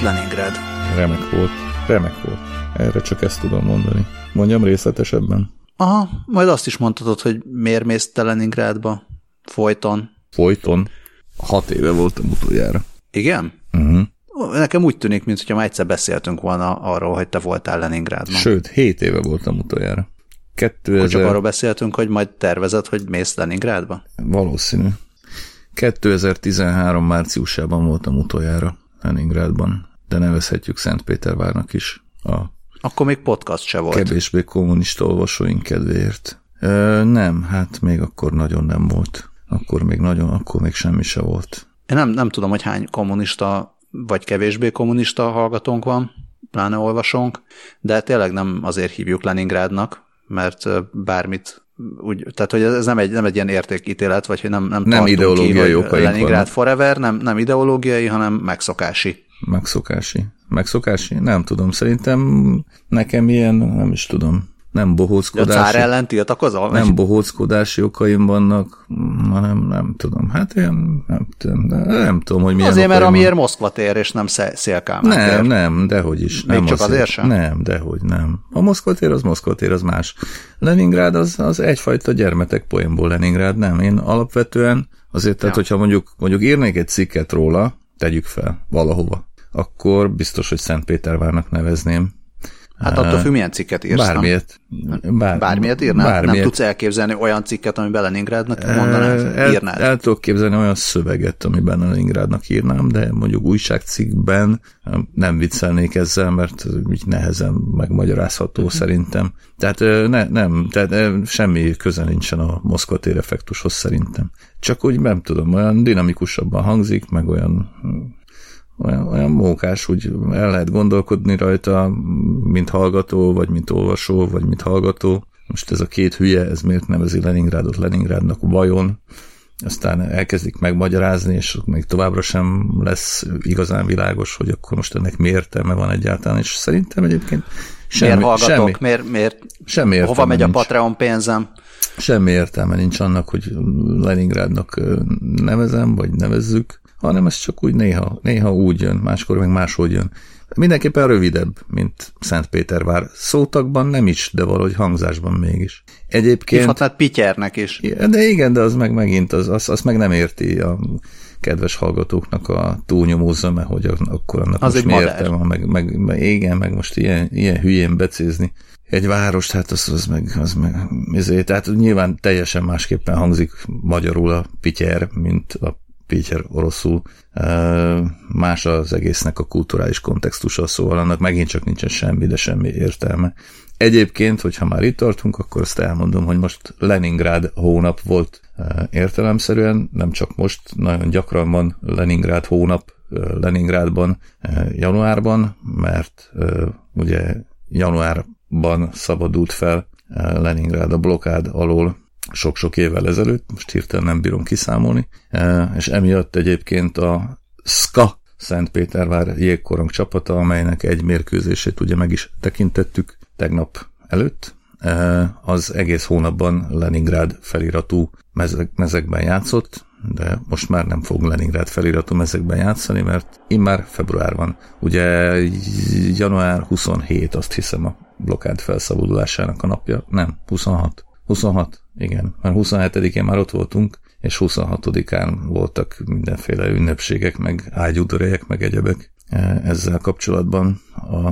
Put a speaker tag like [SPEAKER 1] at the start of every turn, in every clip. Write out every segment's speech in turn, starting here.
[SPEAKER 1] volt Leningrád?
[SPEAKER 2] Remek volt. Remek volt. Erre csak ezt tudom mondani. Mondjam részletesebben?
[SPEAKER 1] Aha, majd azt is mondhatod, hogy miért mész te Leningrádba? Folyton.
[SPEAKER 2] Folyton. Hat éve voltam utoljára.
[SPEAKER 1] Igen?
[SPEAKER 2] Uh-huh.
[SPEAKER 1] Nekem úgy tűnik, mintha már egyszer beszéltünk volna arról, hogy te voltál Leningrádban.
[SPEAKER 2] Sőt, hét éve voltam utoljára.
[SPEAKER 1] 2000... Akkor csak arról beszéltünk, hogy majd tervezed, hogy mész Leningrádba?
[SPEAKER 2] Valószínű. 2013 márciusában voltam utoljára Leningrádban, de nevezhetjük Szentpétervárnak is a
[SPEAKER 1] akkor még podcast se volt.
[SPEAKER 2] Kevésbé kommunista olvasóink kedvéért. Ö, nem, hát még akkor nagyon nem volt. Akkor még nagyon, akkor még semmi se volt.
[SPEAKER 1] Én nem, nem tudom, hogy hány kommunista vagy kevésbé kommunista hallgatónk van, pláne olvasónk, de tényleg nem azért hívjuk Leningrádnak, mert bármit úgy, tehát hogy ez nem egy, nem egy ilyen értékítélet, vagy hogy nem, nem,
[SPEAKER 2] nem ideológiai ki,
[SPEAKER 1] Leningrád vannak. forever, nem, nem ideológiai, hanem megszokási.
[SPEAKER 2] Megszokási. Megszokási? Nem tudom. Szerintem nekem ilyen, nem is tudom nem bohóckodási...
[SPEAKER 1] A cár ellen tiltakozol?
[SPEAKER 2] Nem bohóckodási okaim vannak, hanem nem tudom. Hát én nem tudom, de nem tudom, hogy milyen
[SPEAKER 1] Azért, mert amiért Moszkva tér, és nem Szélkálmán
[SPEAKER 2] Nem, tér. nem, dehogy is.
[SPEAKER 1] Még
[SPEAKER 2] nem
[SPEAKER 1] csak azért, azért sem?
[SPEAKER 2] Nem, dehogy nem. A Moszkva tér az Moszkva tér, az más. Leningrád az, az egyfajta gyermetek poénból Leningrád, nem. Én alapvetően azért, tehát ja. hogyha mondjuk, mondjuk írnék egy cikket róla, tegyük fel valahova, akkor biztos, hogy Szentpétervárnak nevezném,
[SPEAKER 1] Hát attól függ, milyen cikket írsz.
[SPEAKER 2] Bármilyet.
[SPEAKER 1] Bár, bármilyet írnál? Bármilyet. Nem tudsz elképzelni olyan cikket, amiben Leningrádnak mondanád,
[SPEAKER 2] el, írnád? El tudok képzelni olyan szöveget, amiben Leningrádnak írnám, de mondjuk újságcikkben nem viccelnék ezzel, mert így nehezen megmagyarázható uh-huh. szerintem. Tehát ne, nem, tehát semmi köze nincsen a Moszkva tér effektushoz szerintem. Csak úgy nem tudom, olyan dinamikusabban hangzik, meg olyan olyan, olyan mókás, úgy el lehet gondolkodni rajta, mint hallgató, vagy mint olvasó, vagy mint hallgató. Most ez a két hülye, ez miért nevezi Leningrádot Leningrádnak vajon? Aztán elkezdik megmagyarázni, és még továbbra sem lesz igazán világos, hogy akkor most ennek mi értelme van egyáltalán, és szerintem egyébként
[SPEAKER 1] semmi, miért hallgatok, semmi, miért, miért,
[SPEAKER 2] semmi értelme
[SPEAKER 1] hova megy
[SPEAKER 2] nincs.
[SPEAKER 1] a Patreon pénzem?
[SPEAKER 2] Semmi értelme nincs annak, hogy Leningrádnak nevezem, vagy nevezzük, hanem ez csak úgy néha, néha úgy jön, máskor meg máshogy jön. Mindenképpen rövidebb, mint Szentpétervár. Szótagban nem is, de valahogy hangzásban mégis. Egyébként...
[SPEAKER 1] Hívhatnád Pityernek is.
[SPEAKER 2] De igen, de az meg megint, az, az, az meg nem érti a kedves hallgatóknak a túlnyomó zöme, hogy akkor annak
[SPEAKER 1] az
[SPEAKER 2] most mi meg, meg, meg, igen, meg most ilyen, ilyen hülyén becézni egy város, hát az, az meg, az meg ezért, tehát nyilván teljesen másképpen hangzik magyarul a pityer, mint a Péter oroszul, más az egésznek a kulturális kontextusa, szóval annak megint csak nincsen semmi, de semmi értelme. Egyébként, hogyha már itt tartunk, akkor azt elmondom, hogy most Leningrád hónap volt értelemszerűen, nem csak most, nagyon gyakran van Leningrád hónap Leningrádban januárban, mert ugye januárban szabadult fel Leningrád a blokád alól sok-sok évvel ezelőtt, most hirtelen nem bírom kiszámolni, e, és emiatt egyébként a SKA Szentpétervár jégkorong csapata, amelynek egy mérkőzését ugye meg is tekintettük tegnap előtt, e, az egész hónapban Leningrád feliratú mezek, mezekben játszott, de most már nem fog Leningrád feliratú mezekben játszani, mert immár február van. Ugye január 27, azt hiszem a blokkád felszabadulásának a napja. Nem, 26. 26, igen. Már 27-én már ott voltunk, és 26-án voltak mindenféle ünnepségek, meg ágyúdorejek, meg egyebek e, ezzel kapcsolatban a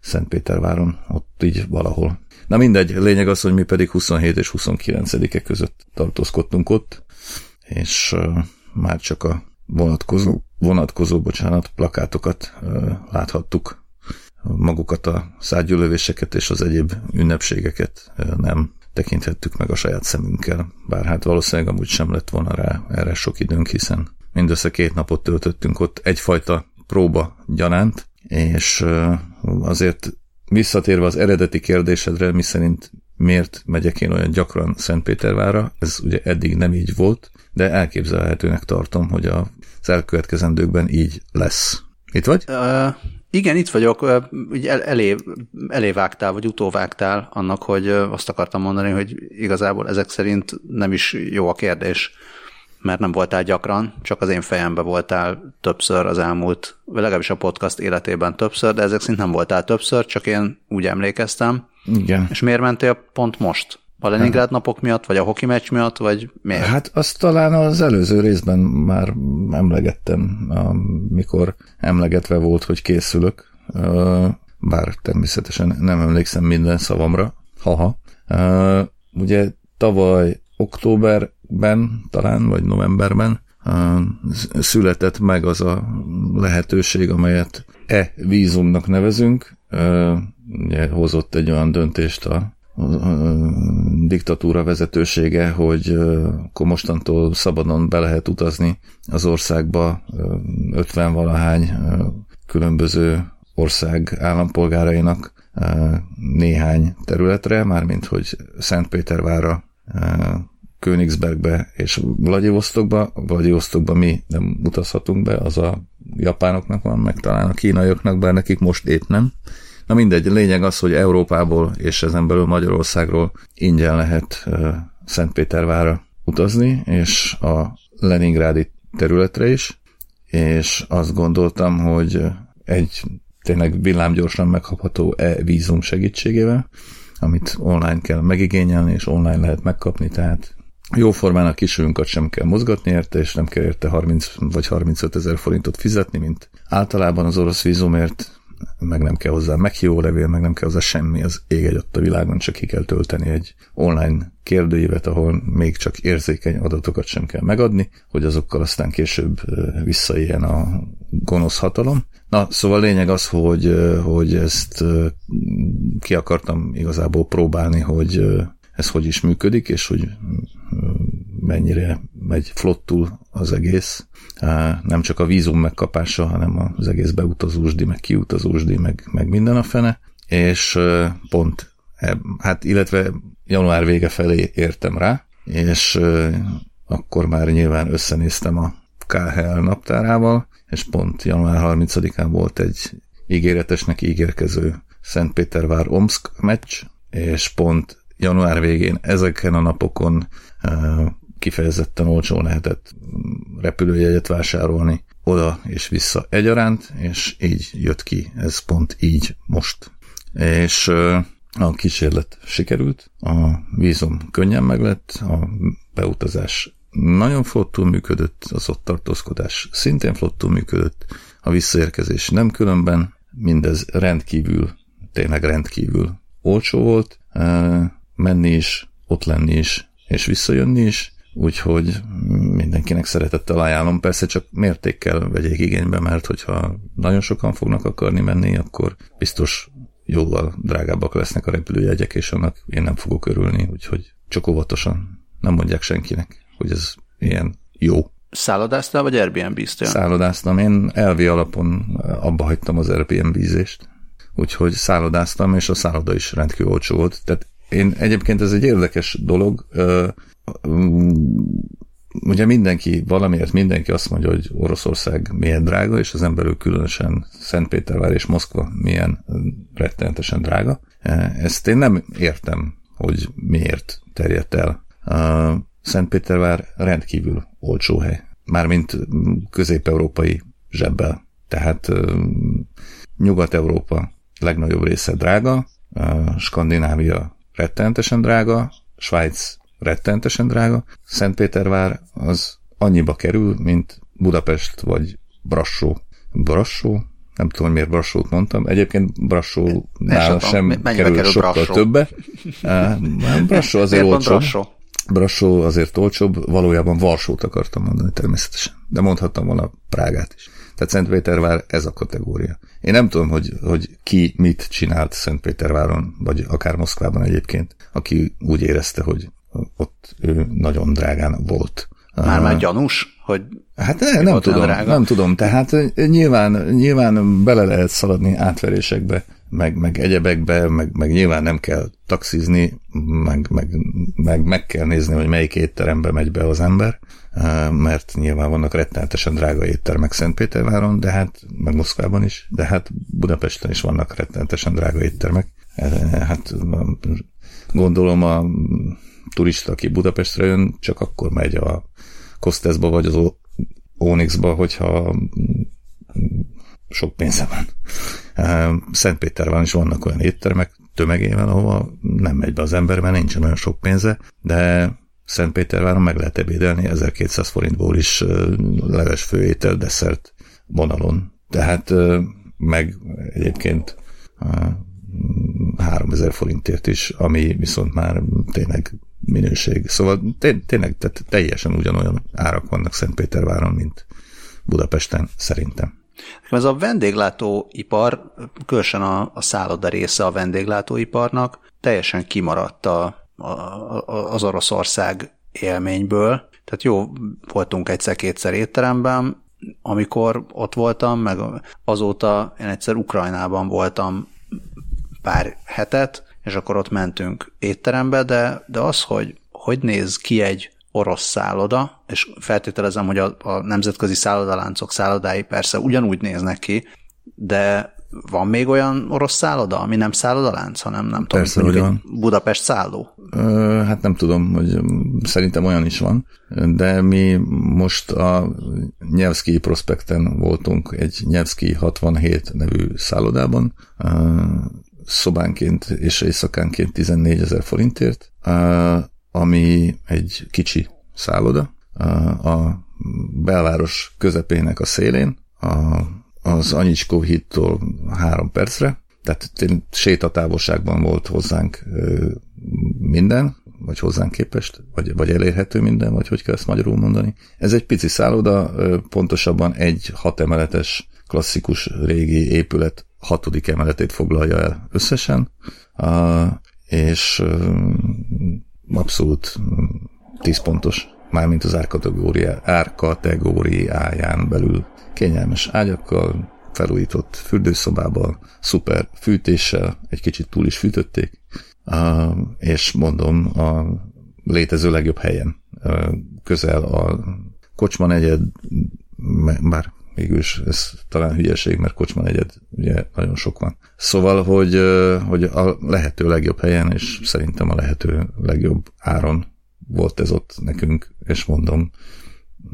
[SPEAKER 2] Szentpéterváron, ott így valahol. Na mindegy, lényeg az, hogy mi pedig 27 és 29-e között tartózkodtunk ott, és uh, már csak a vonatkozó, vonatkozó bocsánat, plakátokat uh, láthattuk magukat a szágyülövéseket és az egyéb ünnepségeket nem tekinthettük meg a saját szemünkkel, bár hát valószínűleg amúgy sem lett volna rá erre sok időnk, hiszen mindössze két napot töltöttünk ott egyfajta próba gyanánt, és azért visszatérve az eredeti kérdésedre, mi szerint miért megyek én olyan gyakran Szentpétervára, ez ugye eddig nem így volt, de elképzelhetőnek tartom, hogy az elkövetkezendőkben így lesz. Itt vagy?
[SPEAKER 1] Uh, igen, itt vagyok. Úgy el, elé, elévágtál, vagy utóvágtál annak, hogy azt akartam mondani, hogy igazából ezek szerint nem is jó a kérdés. mert nem voltál gyakran, csak az én fejembe voltál többször az elmúlt, vagy legalábbis a podcast életében többször, de ezek szint nem voltál többször, csak én úgy emlékeztem.
[SPEAKER 2] Igen.
[SPEAKER 1] És miért mentél pont most? A Leningrád napok miatt, vagy a hoki meccs miatt, vagy miért?
[SPEAKER 2] Hát azt talán az előző részben már emlegettem, amikor emlegetve volt, hogy készülök, bár természetesen nem emlékszem minden szavamra, haha. Ugye tavaly októberben, talán, vagy novemberben született meg az a lehetőség, amelyet e-vízumnak nevezünk. Ugye hozott egy olyan döntést a diktatúra vezetősége, hogy akkor mostantól szabadon be lehet utazni az országba 50 valahány különböző ország állampolgárainak néhány területre, mármint hogy Szentpétervára, Königsbergbe és Vladivostokba. Vladivostokba mi nem utazhatunk be, az a japánoknak van, meg talán a kínaiaknak, bár nekik most épp nem. Na mindegy, lényeg az, hogy Európából és ezen belül Magyarországról ingyen lehet Szentpétervára utazni, és a Leningrádi területre is, és azt gondoltam, hogy egy tényleg villámgyorsan megkapható e-vízum segítségével, amit online kell megigényelni, és online lehet megkapni, tehát jóformán a kisülünket sem kell mozgatni érte, és nem kell érte 30 vagy 35 ezer forintot fizetni, mint általában az orosz vízumért, meg nem kell hozzá meghívó levél, meg nem kell hozzá semmi, az ég egy a világon, csak ki kell tölteni egy online kérdőívet, ahol még csak érzékeny adatokat sem kell megadni, hogy azokkal aztán később visszaéljen a gonosz hatalom. Na, szóval lényeg az, hogy, hogy ezt ki akartam igazából próbálni, hogy ez hogy is működik, és hogy mennyire megy flottul az egész. Nem csak a vízum megkapása, hanem az egész beutazósdi, meg kiutazósdi, meg, meg minden a fene. És pont, hát illetve január vége felé értem rá, és akkor már nyilván összenéztem a KHL naptárával, és pont január 30-án volt egy ígéretesnek ígérkező Szentpétervár-Omsk meccs, és pont január végén ezeken a napokon kifejezetten olcsón lehetett repülőjegyet vásárolni oda és vissza egyaránt, és így jött ki, ez pont így most. És a kísérlet sikerült, a vízum könnyen meglett, a beutazás nagyon flottul működött, az ott tartózkodás szintén flottul működött, a visszaérkezés nem különben, mindez rendkívül, tényleg rendkívül olcsó volt, menni is, ott lenni is, és visszajönni is, úgyhogy mindenkinek szeretettel ajánlom. Persze csak mértékkel vegyék igénybe, mert hogyha nagyon sokan fognak akarni menni, akkor biztos jóval drágábbak lesznek a repülőjegyek, és annak én nem fogok örülni, úgyhogy csak óvatosan nem mondják senkinek, hogy ez ilyen jó.
[SPEAKER 1] Szállodáztál, vagy Airbnb-ztél?
[SPEAKER 2] Szállodáztam. Én elvi alapon abba hagytam az Airbnb-zést, úgyhogy szállodáztam, és a szálloda is rendkívül olcsó volt. Tehát én egyébként ez egy érdekes dolog. Ugye mindenki, valamiért mindenki azt mondja, hogy Oroszország milyen drága, és az emberül különösen Szentpétervár és Moszkva milyen rettenetesen drága. Ezt én nem értem, hogy miért terjedt el. Szentpétervár rendkívül olcsó hely. Mármint közép-európai zsebbel. Tehát Nyugat-Európa legnagyobb része drága, Skandinávia rettenetesen drága, Svájc rettenetesen drága, Szentpétervár az annyiba kerül, mint Budapest vagy Brassó. Brassó? Nem tudom, miért Brassót mondtam. Egyébként Brassó nála sem kerül, kerül sokkal Brassó? többe. Brassó azért olcsóbb. Brassó azért olcsóbb, valójában Varsót akartam mondani természetesen. De mondhattam volna Prágát is. Tehát Szentpétervár ez a kategória. Én nem tudom, hogy, hogy ki mit csinált Szentpéterváron, vagy akár Moszkvában egyébként, aki úgy érezte, hogy ott ő nagyon drágán volt.
[SPEAKER 1] Már már gyanús, hogy
[SPEAKER 2] Hát ne, nem tudom, drága. nem tudom. Tehát nyilván, nyilván bele lehet szaladni átverésekbe, meg, meg egyebekbe, meg, meg nyilván nem kell taxizni, meg, meg, meg, meg kell nézni, hogy melyik étterembe megy be az ember, mert nyilván vannak rettenetesen drága éttermek Szentpéterváron, de hát, meg Moszkvában is, de hát Budapesten is vannak rettenetesen drága éttermek. Hát gondolom a turista, aki Budapestre jön, csak akkor megy a Kosteszba vagy az Onyxba, hogyha sok pénze van. Szentpéterben is vannak olyan éttermek tömegében, ahova nem megy be az ember, mert nincsen olyan sok pénze, de Szentpéterváron meg lehet ebédelni 1200 forintból is leves főétel, desszert vonalon. Tehát meg egyébként 3000 forintért is, ami viszont már tényleg minőség. Szóval tényleg tehát teljesen ugyanolyan árak vannak Szentpéterváron, mint Budapesten szerintem.
[SPEAKER 1] Ez a vendéglátóipar, különösen a, a szálloda része a vendéglátóiparnak teljesen kimaradt a, a, az Oroszország élményből. Tehát jó, voltunk egyszer-kétszer étteremben, amikor ott voltam, meg azóta én egyszer Ukrajnában voltam pár hetet, és akkor ott mentünk étterembe, de, de az, hogy hogy néz ki egy orosz szálloda, és feltételezem, hogy a, a nemzetközi szállodaláncok szállodái persze ugyanúgy néznek ki, de van még olyan orosz szálloda, ami nem szállodalánc, hanem nem tudom, Persze, mondjuk egy Budapest szálló?
[SPEAKER 2] Ö, hát nem tudom, hogy szerintem olyan is van, de mi most a Nyelvszki prospekten voltunk egy Nyelvszki 67 nevű szállodában, szobánként és éjszakánként 14 ezer forintért, ami egy kicsi szálloda, a belváros közepének a szélén, a, az Anyicskó hittól három percre, tehát sétatávolságban volt hozzánk minden, vagy hozzánk képest, vagy, vagy elérhető minden, vagy hogy kell ezt magyarul mondani. Ez egy pici szálloda, pontosabban egy hat emeletes klasszikus régi épület hatodik emeletét foglalja el összesen, és abszolút 10 pontos, mármint az árkategóriá, árkategóriáján belül. Kényelmes ágyakkal, felújított fürdőszobával, szuper fűtéssel, egy kicsit túl is fűtötték, és mondom, a létező legjobb helyen, közel a Kocsma negyed, bár mégis ez talán hülyeség, mert kocsma egyed ugye nagyon sok van. Szóval, hogy, hogy a lehető legjobb helyen, és szerintem a lehető legjobb áron volt ez ott nekünk, és mondom,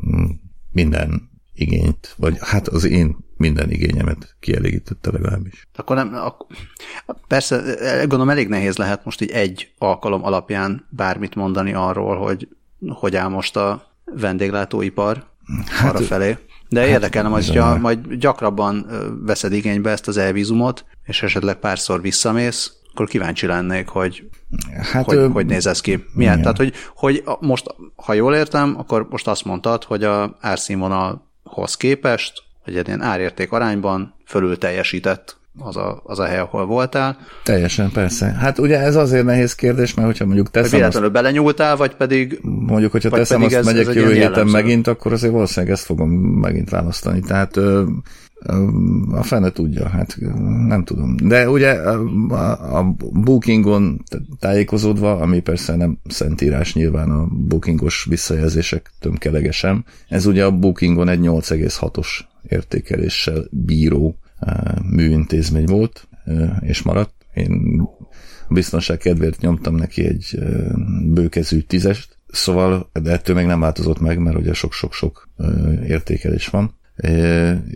[SPEAKER 2] mm, minden igényt, vagy hát az én minden igényemet kielégítette legalábbis.
[SPEAKER 1] Akkor nem, akkor, persze, gondolom elég nehéz lehet most így egy alkalom alapján bármit mondani arról, hogy hogy áll most a vendéglátóipar hát, arra felé. De hát, érdekelne majd, hogyha majd gyakrabban veszed igénybe ezt az elvízumot, és esetleg párszor visszamész, akkor kíváncsi lennék, hogy hát, hogy, ö... hogy néz ez ki. Milyen? Igen. Tehát, hogy, hogy most, ha jól értem, akkor most azt mondtad, hogy a árszínvonalhoz képest, hogy egy ilyen árérték arányban fölül teljesített az a, az a hely, ahol voltál.
[SPEAKER 2] Teljesen, persze. Hát ugye ez azért nehéz kérdés, mert hogyha mondjuk teszem
[SPEAKER 1] Véletlenül azt, belenyúltál, vagy pedig...
[SPEAKER 2] Mondjuk, hogyha teszem azt, ez, megyek ez jövő héten megint, akkor azért valószínűleg ezt fogom megint választani. Tehát ö, ö, a fene tudja, hát nem tudom. De ugye a, a bookingon tájékozódva, ami persze nem szentírás nyilván a bookingos visszajelzések tömkelegesen, ez ugye a bookingon egy 8,6-os értékeléssel bíró műintézmény volt, és maradt. Én a biztonság kedvéért nyomtam neki egy bőkezű tízest, szóval, de ettől még nem változott meg, mert ugye sok-sok-sok értékelés van.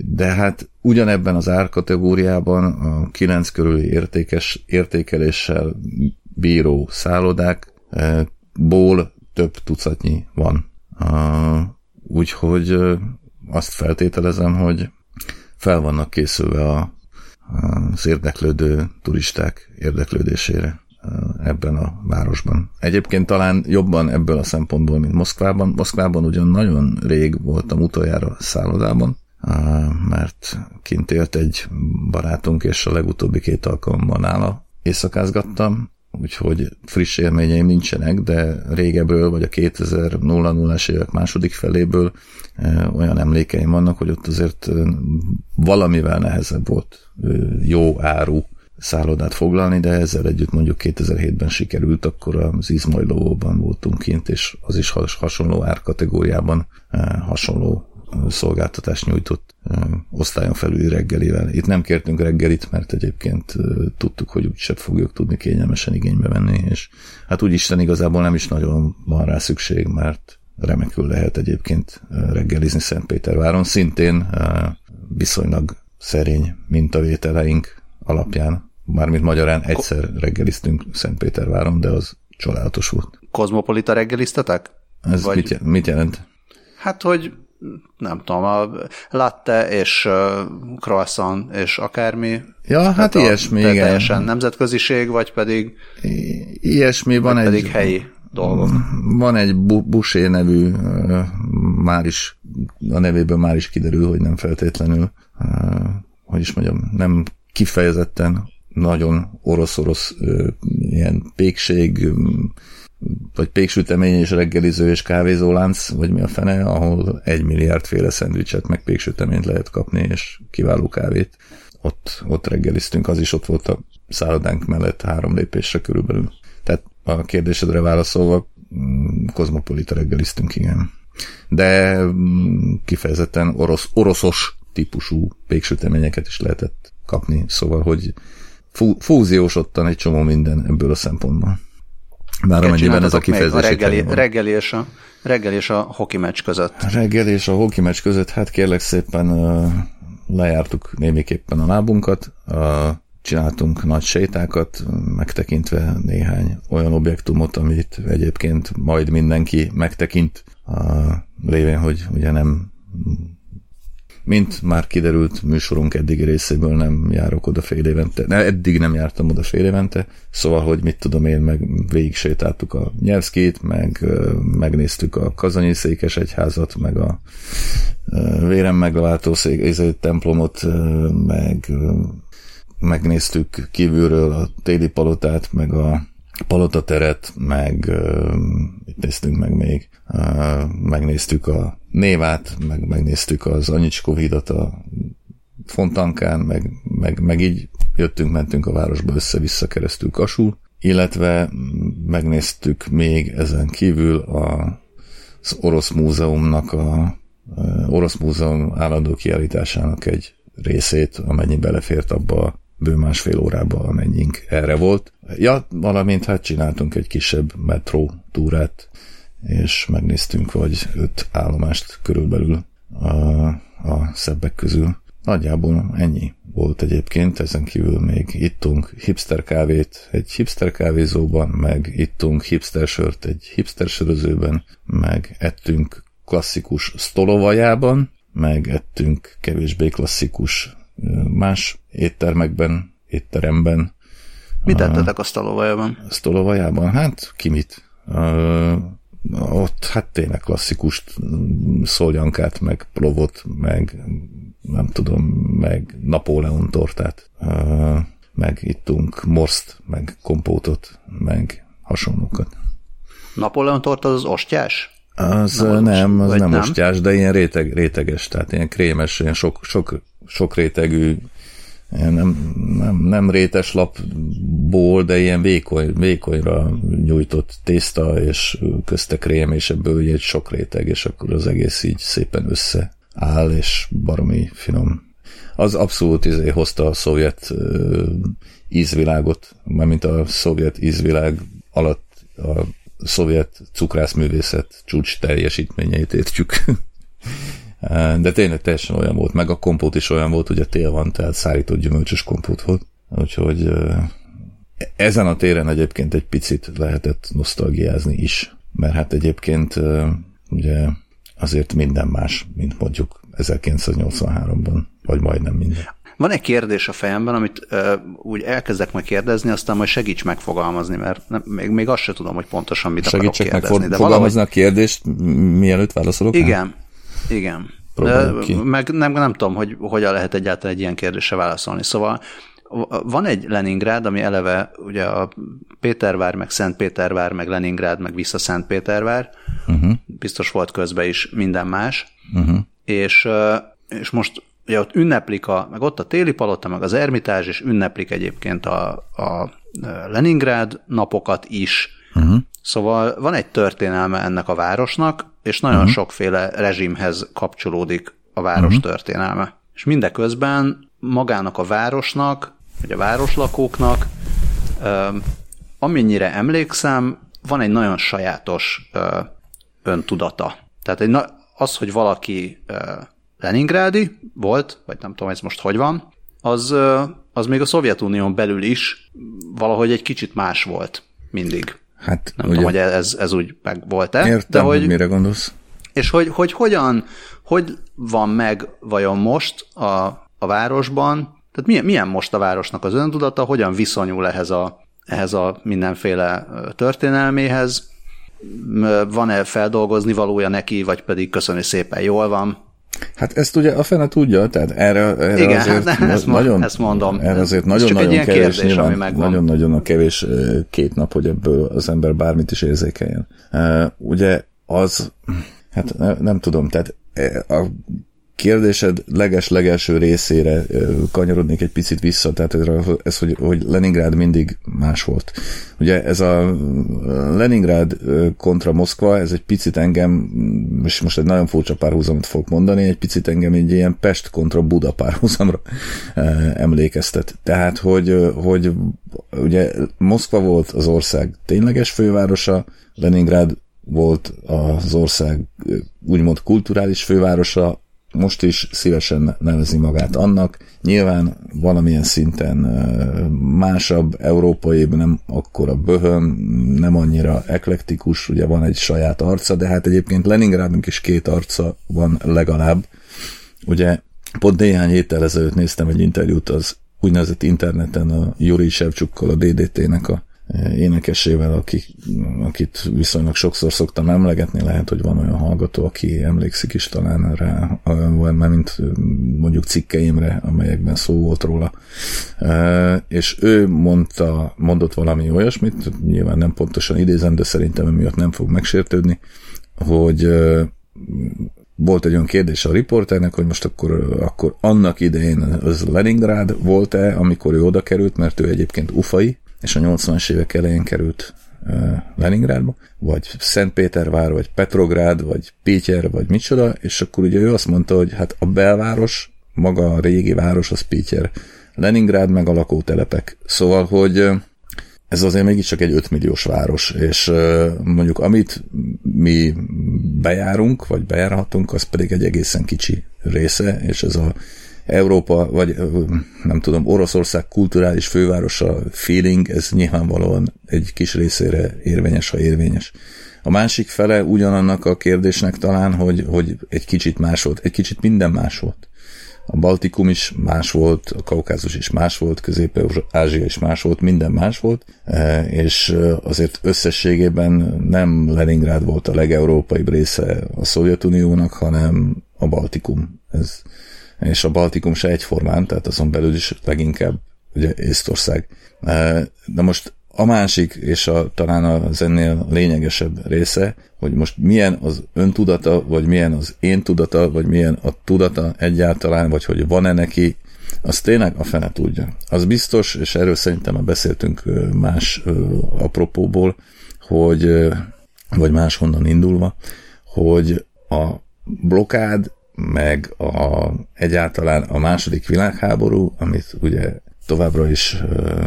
[SPEAKER 2] De hát ugyanebben az árkategóriában a 9 körüli értékes, értékeléssel bíró szállodákból több tucatnyi van. Úgyhogy azt feltételezem, hogy fel vannak készülve a, az érdeklődő turisták érdeklődésére ebben a városban. Egyébként talán jobban ebből a szempontból, mint Moszkvában. Moszkvában ugyan nagyon rég voltam utoljára szállodában, mert kint élt egy barátunk, és a legutóbbi két alkalommal nála éjszakázgattam, úgyhogy friss élményeim nincsenek, de régebről, vagy a 2000-as évek második feléből olyan emlékeim vannak, hogy ott azért valamivel nehezebb volt jó áru szállodát foglalni, de ezzel együtt mondjuk 2007-ben sikerült, akkor az Izmajlóban voltunk kint, és az is hasonló árkategóriában hasonló szolgáltatást nyújtott osztályon felüli reggelivel. Itt nem kértünk reggelit, mert egyébként tudtuk, hogy úgyse fogjuk tudni kényelmesen igénybe venni, és hát úgy Isten igazából nem is nagyon van rá szükség, mert remekül lehet egyébként reggelizni Szentpéterváron, szintén viszonylag szerény mintavételeink alapján. Mármint magyarán egyszer reggeliztünk Szentpéterváron, de az csodálatos volt.
[SPEAKER 1] Kozmopolita reggeliztetek?
[SPEAKER 2] Ez Vagy... mit, mit jelent?
[SPEAKER 1] Hát, hogy nem tudom, a latte és croissant és akármi.
[SPEAKER 2] Ja, hát a, ilyesmi, igen.
[SPEAKER 1] Teljesen nemzetköziség, vagy pedig
[SPEAKER 2] I- ilyesmi van egy...
[SPEAKER 1] pedig helyi dolgok.
[SPEAKER 2] Van egy Busé nevű, már is, a nevéből már is kiderül, hogy nem feltétlenül, hogy is mondjam, nem kifejezetten nagyon orosz-orosz ilyen pékség, vagy péksütemény és reggeliző és kávézólánc, vagy mi a fene, ahol egy milliárd féle szendvicset, meg péksüteményt lehet kapni, és kiváló kávét. Ott, ott reggeliztünk, az is ott volt a szállodánk mellett három lépésre körülbelül. Tehát a kérdésedre válaszolva, mm, kozmopolita reggeliztünk, igen. De mm, kifejezetten orosz, oroszos típusú péksüteményeket is lehetett kapni, szóval, hogy fú, fúziósodtan egy csomó minden ebből a szempontból. Bár amennyiben ez a kifejezés.
[SPEAKER 1] A reggeli, reggeli, és a, reggeli és a hoki meccs között.
[SPEAKER 2] A reggeli és a hoki meccs között, hát kérlek szépen lejártuk némiképpen a lábunkat, csináltunk nagy sétákat, megtekintve néhány olyan objektumot, amit egyébként majd mindenki megtekint, lévén, hogy ugye nem mint már kiderült műsorunk eddig részéből nem járok oda fél évente, ne, eddig nem jártam oda fél évente, szóval, hogy mit tudom én, meg végig sétáltuk a Nyelszkét, meg megnéztük a Kazanyi Székes Egyházat, meg a Vérem megváltó szék, templomot, meg megnéztük kívülről a téli palotát, meg a palotateret, meg itt néztünk meg még, megnéztük a Névát, meg megnéztük az Anyicskó hídat a Fontankán, meg, meg, meg így jöttünk, mentünk a városba össze-vissza keresztül Kasul, illetve megnéztük még ezen kívül a, az Orosz Múzeumnak a Orosz Múzeum állandó kiállításának egy részét, amennyi belefért abba a bő másfél órába, amennyink erre volt. Ja, valamint hát csináltunk egy kisebb metró túrát, és megnéztünk vagy öt állomást körülbelül a, a szebbek közül. Nagyjából ennyi volt egyébként, ezen kívül még ittunk hipster kávét egy hipster kávézóban, meg ittunk hipster sört egy hipster sörözőben, meg ettünk klasszikus stolovajában, meg ettünk kevésbé klasszikus más éttermekben, étteremben.
[SPEAKER 1] Mit tettetek a stolovajában?
[SPEAKER 2] A stolovajában? Hát ki mit? Ott hát tényleg klasszikus szoljankát, meg plovot, meg nem tudom, meg Napóleon tortát, meg ittunk morszt, meg kompótot, meg hasonlókat.
[SPEAKER 1] Napóleon torta az ostyás?
[SPEAKER 2] Az nem, nem az nem, nem ostyás, de ilyen réteg, réteges, tehát ilyen krémes, ilyen sok, sok, sok rétegű nem, nem, nem rétes lapból, de ilyen vékony, vékonyra nyújtott tészta, és közte krém, és ebből egy sok réteg, és akkor az egész így szépen összeáll, és baromi finom. Az abszolút izé hozta a szovjet uh, ízvilágot, mármint a szovjet ízvilág alatt a szovjet cukrászművészet csúcs teljesítményeit értjük. De tényleg teljesen olyan volt, meg a kompót is olyan volt, ugye tél van, tehát szárított gyümölcsös kompót volt. Úgyhogy ezen a téren egyébként egy picit lehetett nosztalgiázni is, mert hát egyébként ugye azért minden más, mint mondjuk 1983-ban, vagy majdnem minden.
[SPEAKER 1] Van egy kérdés a fejemben, amit uh, úgy elkezdek majd kérdezni, aztán majd segíts megfogalmazni, mert nem, még, még azt sem tudom, hogy pontosan mit Segítsek akarok kérdezni.
[SPEAKER 2] Segítsek megfogalmazni valahogy... a kérdést, mielőtt válaszolok?
[SPEAKER 1] Igen, igen. Ki. Meg nem, nem tudom, hogy hogyan lehet egyáltalán egy ilyen kérdésre válaszolni. Szóval van egy Leningrád, ami eleve ugye a Pétervár, meg Szentpétervár, meg Leningrád, meg vissza Szentpétervár. Uh-huh. Biztos volt közben is minden más. Uh-huh. És, és most ugye ott ünneplik, a, meg ott a téli palota, meg az ermitázs, és ünneplik egyébként a, a Leningrád napokat is. Uh-huh. Szóval van egy történelme ennek a városnak, és nagyon uh-huh. sokféle rezsimhez kapcsolódik a város uh-huh. történelme. És mindeközben magának a városnak, vagy a városlakóknak, amennyire emlékszem, van egy nagyon sajátos öntudata. Tehát egy, az, hogy valaki Leningrádi volt, vagy nem tudom, ez most hogy van, az, az még a Szovjetunión belül is valahogy egy kicsit más volt mindig. Hát, nem ugye, tudom, hogy ez, ez úgy meg volt-e.
[SPEAKER 2] Értem, de hogy, hogy mire gondolsz.
[SPEAKER 1] És hogy, hogy hogyan, hogy van meg vajon most a, a városban, tehát milyen, milyen most a városnak az öntudata, hogyan viszonyul ehhez a, ehhez a mindenféle történelméhez, van-e feldolgozni valója neki, vagy pedig köszönni szépen jól van.
[SPEAKER 2] Hát ezt ugye a fene tudja, tehát erre, erre
[SPEAKER 1] Igen, azért hát ezt, nagyon, ezt mondom.
[SPEAKER 2] Erre azért nagyon-nagyon kevés, kérdés, nyilván, nagyon-nagyon a kevés két nap, hogy ebből az ember bármit is érzékeljen. Ugye az, hát nem, nem tudom, tehát a kérdésed leges-legelső részére kanyarodnék egy picit vissza, tehát ez, ez hogy, hogy Leningrád mindig más volt. Ugye ez a Leningrád kontra Moszkva, ez egy picit engem, és most egy nagyon furcsa párhuzamot fogok mondani, egy picit engem egy ilyen Pest kontra Buda párhuzamra emlékeztet. Tehát, hogy, hogy ugye Moszkva volt az ország tényleges fővárosa, Leningrád volt az ország úgymond kulturális fővárosa, most is szívesen nevezi magát annak. Nyilván valamilyen szinten másabb, európai, nem akkora böhön, nem annyira eklektikus, ugye van egy saját arca, de hát egyébként Leningrádnak is két arca van legalább. Ugye pont néhány héttel ezelőtt néztem egy interjút az úgynevezett interneten a Juri Sevcsukkal, a DDT-nek a énekesével, akik, akit viszonylag sokszor szoktam emlegetni, lehet, hogy van olyan hallgató, aki emlékszik is talán rá, már mint mondjuk cikkeimre, amelyekben szó volt róla. És ő mondta, mondott valami olyasmit, nyilván nem pontosan idézem, de szerintem emiatt nem fog megsértődni, hogy volt egy olyan kérdés a riporternek, hogy most akkor, akkor annak idején az Leningrád volt-e, amikor ő oda került, mert ő egyébként ufai, és a 80-as évek elején került Leningrádba, vagy Szentpétervár, vagy Petrográd, vagy Péter, vagy micsoda, és akkor ugye ő azt mondta, hogy hát a belváros, maga a régi város, az Péter. Leningrád meg a lakótelepek. Szóval, hogy ez azért mégiscsak egy 5 milliós város, és mondjuk amit mi bejárunk, vagy bejárhatunk, az pedig egy egészen kicsi része, és ez a Európa, vagy nem tudom, Oroszország kulturális fővárosa feeling, ez nyilvánvalóan egy kis részére érvényes, ha érvényes. A másik fele ugyanannak a kérdésnek talán, hogy, hogy egy kicsit más volt, egy kicsit minden más volt. A Baltikum is más volt, a Kaukázus is más volt, Közép-Ázsia is más volt, minden más volt, és azért összességében nem Leningrád volt a legeurópaibb része a Szovjetuniónak, hanem a Baltikum. Ez, és a Baltikum se egyformán, tehát azon belül is leginkább ugye Észtország. De most a másik, és a, talán az ennél lényegesebb része, hogy most milyen az öntudata, vagy milyen az én tudata, vagy milyen a tudata egyáltalán, vagy hogy van-e neki, az tényleg a fene tudja. Az biztos, és erről szerintem már beszéltünk más apropóból, hogy, vagy máshonnan indulva, hogy a blokád meg a, egyáltalán a második világháború, amit ugye továbbra is ö,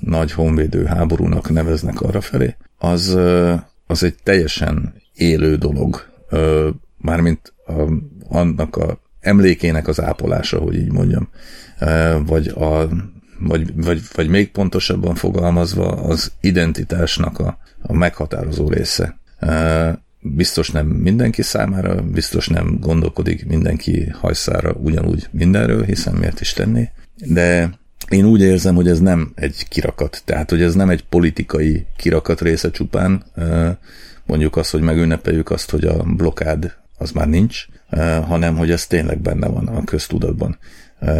[SPEAKER 2] nagy honvédő háborúnak neveznek arra felé, az, ö, az egy teljesen élő dolog. Ö, mármint a, annak a emlékének az ápolása, hogy így mondjam, ö, vagy a vagy, vagy, vagy még pontosabban fogalmazva az identitásnak a, a meghatározó része biztos nem mindenki számára, biztos nem gondolkodik mindenki hajszára ugyanúgy mindenről, hiszen miért is tenné, de én úgy érzem, hogy ez nem egy kirakat, tehát hogy ez nem egy politikai kirakat része csupán, mondjuk azt, hogy megünnepeljük azt, hogy a blokád az már nincs, hanem hogy ez tényleg benne van a köztudatban.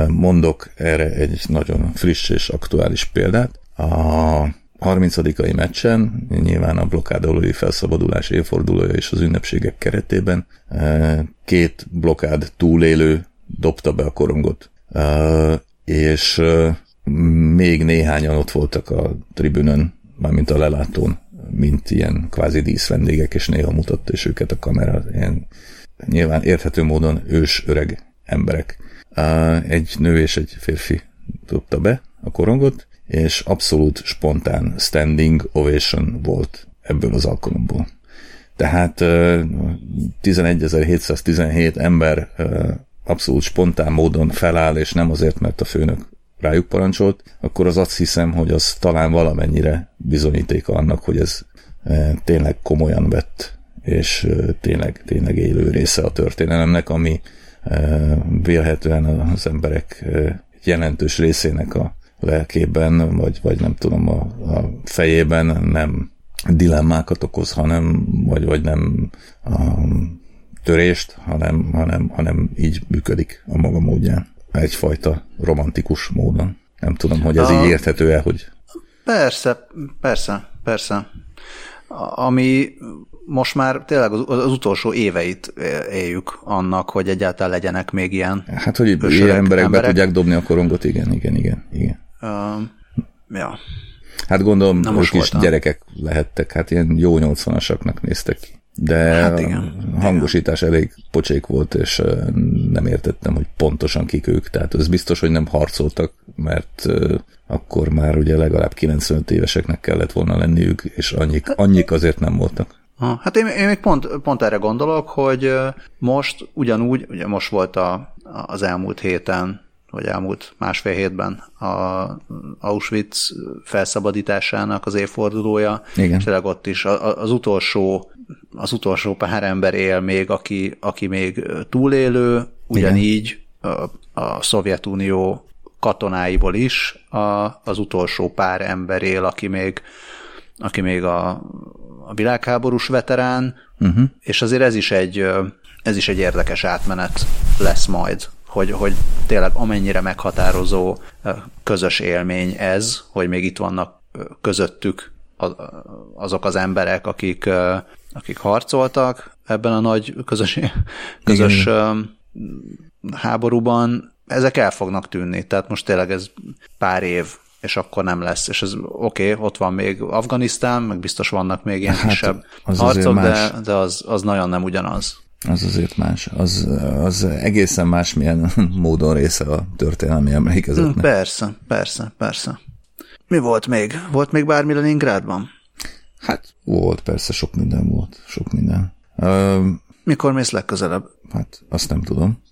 [SPEAKER 2] Mondok erre egy nagyon friss és aktuális példát. A 30 meccsen, nyilván a blokkádolói felszabadulás évfordulója és az ünnepségek keretében eh, két blokkád túlélő dobta be a korongot, eh, és eh, még néhányan ott voltak a tribünön, mármint a lelátón, mint ilyen kvázi díszvendégek, és néha mutatta is őket a kamera, ilyen nyilván érthető módon ős öreg emberek. Egy nő és egy férfi dobta be a korongot, és abszolút spontán standing ovation volt ebből az alkalomból. Tehát 11.717 ember abszolút spontán módon feláll, és nem azért, mert a főnök rájuk parancsolt, akkor az azt hiszem, hogy az talán valamennyire bizonyítéka annak, hogy ez tényleg komolyan vett, és tényleg, tényleg élő része a történelemnek, ami vélhetően az emberek jelentős részének a lelkében, vagy, vagy nem tudom, a, a fejében nem dilemmákat okoz, hanem, vagy, vagy nem a törést, hanem, hanem, hanem így működik a maga módján. Egyfajta romantikus módon. Nem tudom, hogy ez a... így érthető-e, hogy...
[SPEAKER 1] Persze, persze, persze. Ami most már tényleg az, az utolsó éveit éljük annak, hogy egyáltalán legyenek még ilyen
[SPEAKER 2] Hát, hogy ilyen emberek, emberek be tudják dobni a korongot, igen, igen, igen. igen.
[SPEAKER 1] Ja.
[SPEAKER 2] Hát gondolom, Na ők is gyerekek lehettek, hát ilyen jó 80-asaknak néztek ki. De hát igen, a hangosítás igen. elég pocsék volt, és nem értettem, hogy pontosan kik ők. Tehát ez biztos, hogy nem harcoltak, mert akkor már ugye legalább 95 éveseknek kellett volna lenniük, és annyik, annyik azért nem voltak.
[SPEAKER 1] Ha, hát én, én még pont, pont erre gondolok, hogy most ugyanúgy, ugye most volt a, az elmúlt héten vagy elmúlt másfél hétben a Auschwitz felszabadításának az évfordulója, Igen. és tényleg ott is az utolsó, az utolsó pár ember él még, aki, aki még túlélő, ugyanígy a, a Szovjetunió katonáiból is a, az utolsó pár ember él, aki még, aki még a, a világháborús veterán, uh-huh. és azért ez is egy ez is egy érdekes átmenet lesz majd hogy, hogy tényleg amennyire meghatározó közös élmény ez, hogy még itt vannak közöttük azok az emberek, akik, akik harcoltak ebben a nagy közös, közös Igen. háborúban, ezek el fognak tűnni. Tehát most tényleg ez pár év és akkor nem lesz. És ez oké, okay, ott van még Afganisztán, meg biztos vannak még ilyen hát, kisebb az harcok, de, de az, az nagyon nem ugyanaz.
[SPEAKER 2] Az azért más. Az, az egészen másmilyen módon része a történelmi emlékezetnek.
[SPEAKER 1] Persze, persze, persze. Mi volt még? Volt még bármi Leningrádban?
[SPEAKER 2] Hát volt, persze, sok minden volt. Sok minden. Uh,
[SPEAKER 1] Mikor mész legközelebb?
[SPEAKER 2] Hát azt nem tudom.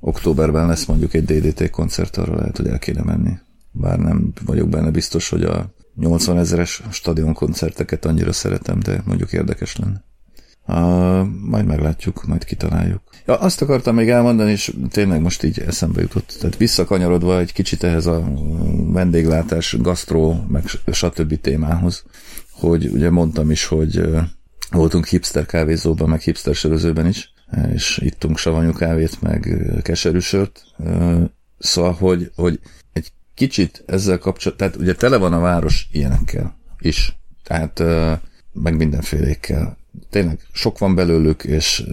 [SPEAKER 2] Októberben lesz mondjuk egy DDT koncert, arra lehet, hogy el kéne menni. Bár nem vagyok benne biztos, hogy a 80 ezeres stadion koncerteket annyira szeretem, de mondjuk érdekes lenne. Uh, majd meglátjuk, majd kitaláljuk. Ja, azt akartam még elmondani, és tényleg most így eszembe jutott. Tehát visszakanyarodva egy kicsit ehhez a vendéglátás, gasztró, meg stb. témához, hogy ugye mondtam is, hogy voltunk hipster kávézóban, meg hipster sörözőben is, és ittunk savanyú kávét, meg keserű sört. Szóval, hogy, hogy egy kicsit ezzel kapcsolatban, tehát ugye tele van a város ilyenekkel is. Tehát meg mindenfélékkel tényleg sok van belőlük, és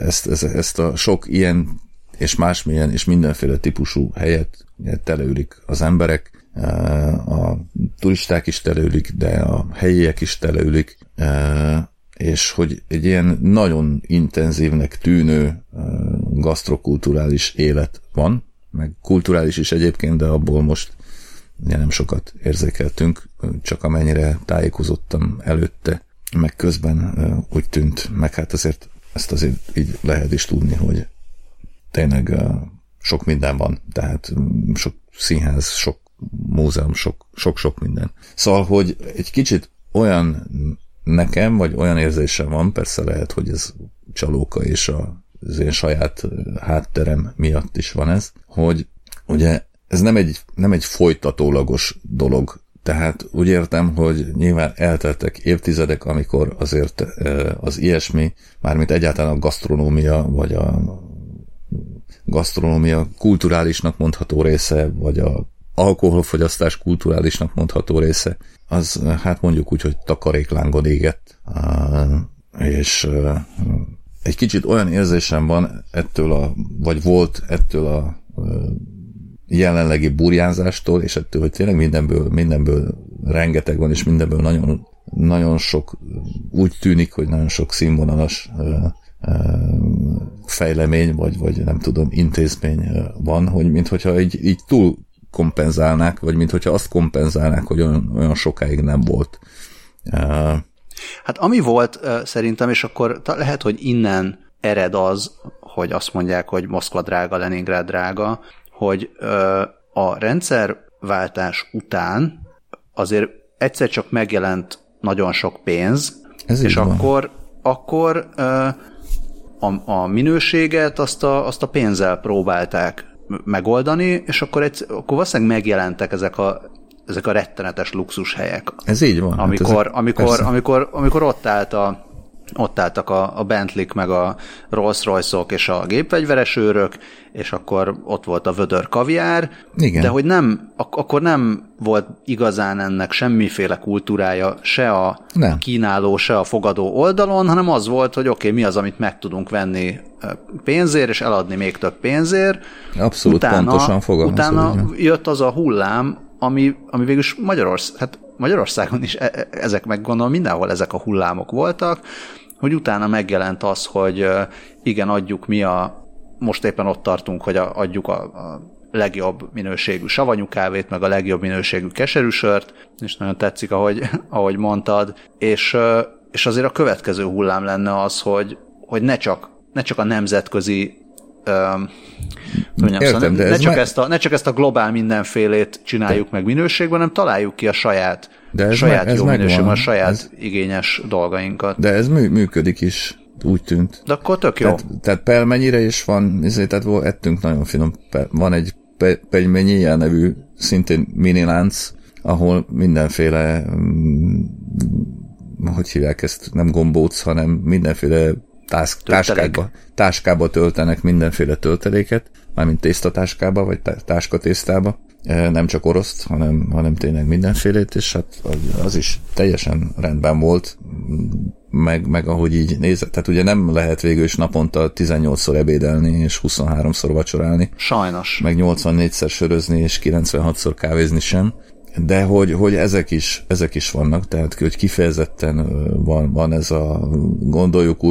[SPEAKER 2] ezt, ezt, ezt a sok ilyen és másmilyen és mindenféle típusú helyet teleülik az emberek, a turisták is teleülik, de a helyiek is teleülik, és hogy egy ilyen nagyon intenzívnek tűnő gasztrokulturális élet van, meg kulturális is egyébként, de abból most nem sokat érzékeltünk, csak amennyire tájékozottam előtte meg közben úgy tűnt, meg hát azért ezt azért így lehet is tudni, hogy tényleg sok minden van, tehát sok színház, sok múzeum, sok-sok minden. Szóval, hogy egy kicsit olyan nekem, vagy olyan érzésem van, persze lehet, hogy ez csalóka és a, az én saját hátterem miatt is van ez, hogy ugye ez nem egy, nem egy folytatólagos dolog tehát úgy értem, hogy nyilván elteltek évtizedek, amikor azért az ilyesmi, mármint egyáltalán a gasztronómia, vagy a gasztronómia kulturálisnak mondható része, vagy a alkoholfogyasztás kulturálisnak mondható része, az hát mondjuk úgy, hogy takaréklángon égett. És egy kicsit olyan érzésem van ettől a, vagy volt ettől a jelenlegi burjánzástól, és ettől, hogy tényleg mindenből, mindenből rengeteg van, és mindenből nagyon, nagyon sok, úgy tűnik, hogy nagyon sok színvonalas fejlemény, vagy, vagy nem tudom, intézmény van, hogy minthogyha így, így túl kompenzálnák, vagy minthogyha azt kompenzálnák, hogy olyan, olyan sokáig nem volt.
[SPEAKER 1] Hát ami volt szerintem, és akkor lehet, hogy innen ered az, hogy azt mondják, hogy Moszkva drága, Leningrád drága, hogy a rendszerváltás után azért egyszer csak megjelent nagyon sok pénz, Ez és akkor, akkor a, a minőséget azt a, azt a pénzzel próbálták megoldani, és akkor, egy, akkor valószínűleg megjelentek ezek a, ezek a rettenetes luxushelyek.
[SPEAKER 2] Ez így van.
[SPEAKER 1] Amikor, hát amikor, amikor, amikor ott állt a, ott álltak a, a bentley meg a rolls royce -ok és a gépfegyveres őrök, és akkor ott volt a vödör kaviár, Igen. de hogy nem, ak- akkor nem volt igazán ennek semmiféle kultúrája se a nem. kínáló, se a fogadó oldalon, hanem az volt, hogy oké, okay, mi az, amit meg tudunk venni pénzért, és eladni még több pénzért.
[SPEAKER 2] Abszolút utána, pontosan fogalmazol.
[SPEAKER 1] Utána jött az a hullám, ami, ami végül Magyarország, hát Magyarországon is e- e- ezek meg gondolom mindenhol ezek a hullámok voltak, hogy utána megjelent az, hogy igen, adjuk mi a, most éppen ott tartunk, hogy adjuk a, a legjobb minőségű savanyú kávét, meg a legjobb minőségű keserű sört, és nagyon tetszik, ahogy, ahogy mondtad, és, és azért a következő hullám lenne az, hogy, hogy ne csak, ne csak a nemzetközi mondjam, Értem, szóval ne, ne, csak ezt a, ne csak ezt a globál mindenfélét csináljuk de. meg minőségben, hanem találjuk ki a saját de ez saját me, ez jó minőségben, a saját ez, igényes dolgainkat.
[SPEAKER 2] De ez mű, működik is, úgy tűnt.
[SPEAKER 1] De akkor tök jó.
[SPEAKER 2] Tehát, tehát pelmennyire is van, ezért, tehát volt, ettünk nagyon finom, van egy pe, pelmennyi nevű szintén mini lánc, ahol mindenféle mm, hogy hívják ezt, nem gombóc, hanem mindenféle tász, táskába, táskába töltenek mindenféle tölteléket, mármint tésztatáskába, vagy táskatésztába, e, nem csak oroszt, hanem, hanem tényleg mindenfélét, és hát az is teljesen rendben volt, meg, meg ahogy így nézett. Tehát ugye nem lehet végül is naponta 18-szor ebédelni, és 23-szor vacsorálni.
[SPEAKER 1] Sajnos.
[SPEAKER 2] Meg 84-szer sörözni, és 96-szor kávézni sem de hogy, hogy ezek, is, ezek is vannak, tehát hogy kifejezetten van, van ez a gondoljuk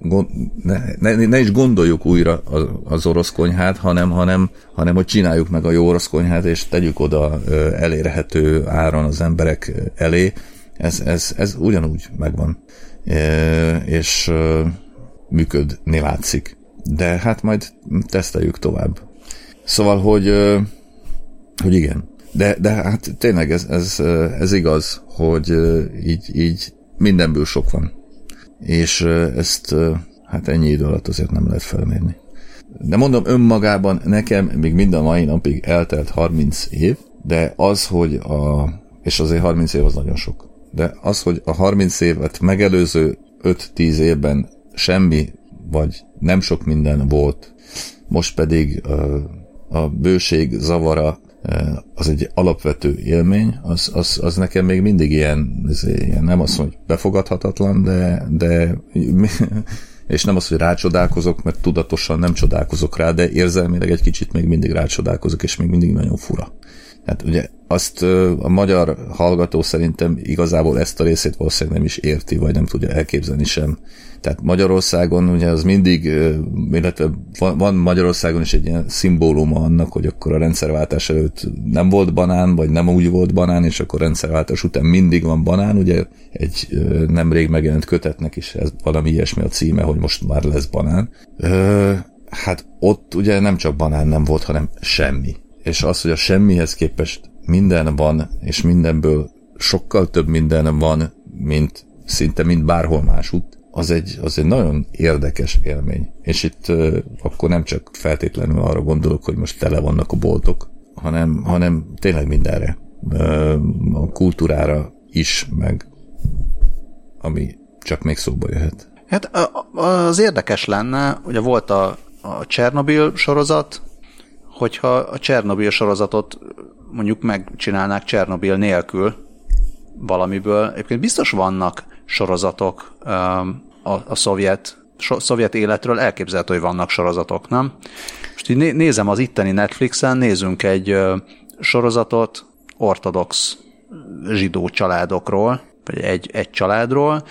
[SPEAKER 2] gond, ne, ne, ne is gondoljuk újra az, orosz konyhát, hanem, hanem, hanem hogy csináljuk meg a jó orosz konyhát, és tegyük oda elérhető áron az emberek elé. Ez, ez, ez ugyanúgy megvan. E, és működni látszik. De hát majd teszteljük tovább. Szóval, hogy, hogy igen. De, de hát tényleg ez, ez, ez igaz, hogy így, így mindenből sok van és ezt hát ennyi idő alatt azért nem lehet felmérni. De mondom, önmagában nekem még mind a mai napig eltelt 30 év, de az, hogy a, és azért 30 év az nagyon sok, de az, hogy a 30 évet megelőző 5-10 évben semmi, vagy nem sok minden volt, most pedig a bőség zavara az egy alapvető élmény, az, az, az nekem még mindig ilyen, ilyen nem az, hogy befogadhatatlan, de, de és nem az, hogy rácsodálkozok, mert tudatosan nem csodálkozok rá, de érzelmileg egy kicsit még mindig rácsodálkozok, és még mindig nagyon fura. Hát ugye azt a magyar hallgató szerintem igazából ezt a részét valószínűleg nem is érti, vagy nem tudja elképzelni sem. Tehát Magyarországon ugye az mindig, illetve van, Magyarországon is egy ilyen szimbóluma annak, hogy akkor a rendszerváltás előtt nem volt banán, vagy nem úgy volt banán, és akkor rendszerváltás után mindig van banán. Ugye egy nemrég megjelent kötetnek is ez valami ilyesmi a címe, hogy most már lesz banán. Hát ott ugye nem csak banán nem volt, hanem semmi és az, hogy a semmihez képest minden van, és mindenből sokkal több minden van, mint szinte mint bárhol másút, az egy, az egy nagyon érdekes élmény. És itt uh, akkor nem csak feltétlenül arra gondolok, hogy most tele vannak a boltok, hanem, hanem tényleg mindenre. Uh, a kultúrára is, meg ami csak még szóba jöhet.
[SPEAKER 1] Hát az érdekes lenne, ugye volt a, a Csernobil sorozat, hogyha a Csernobil sorozatot mondjuk megcsinálnák Csernobil nélkül valamiből. Egyébként biztos vannak sorozatok um, a, a szovjet, szovjet életről, elképzelhető, hogy vannak sorozatok, nem? Most így nézem az itteni Netflixen, nézünk egy sorozatot ortodox zsidó családokról, vagy egy, egy családról,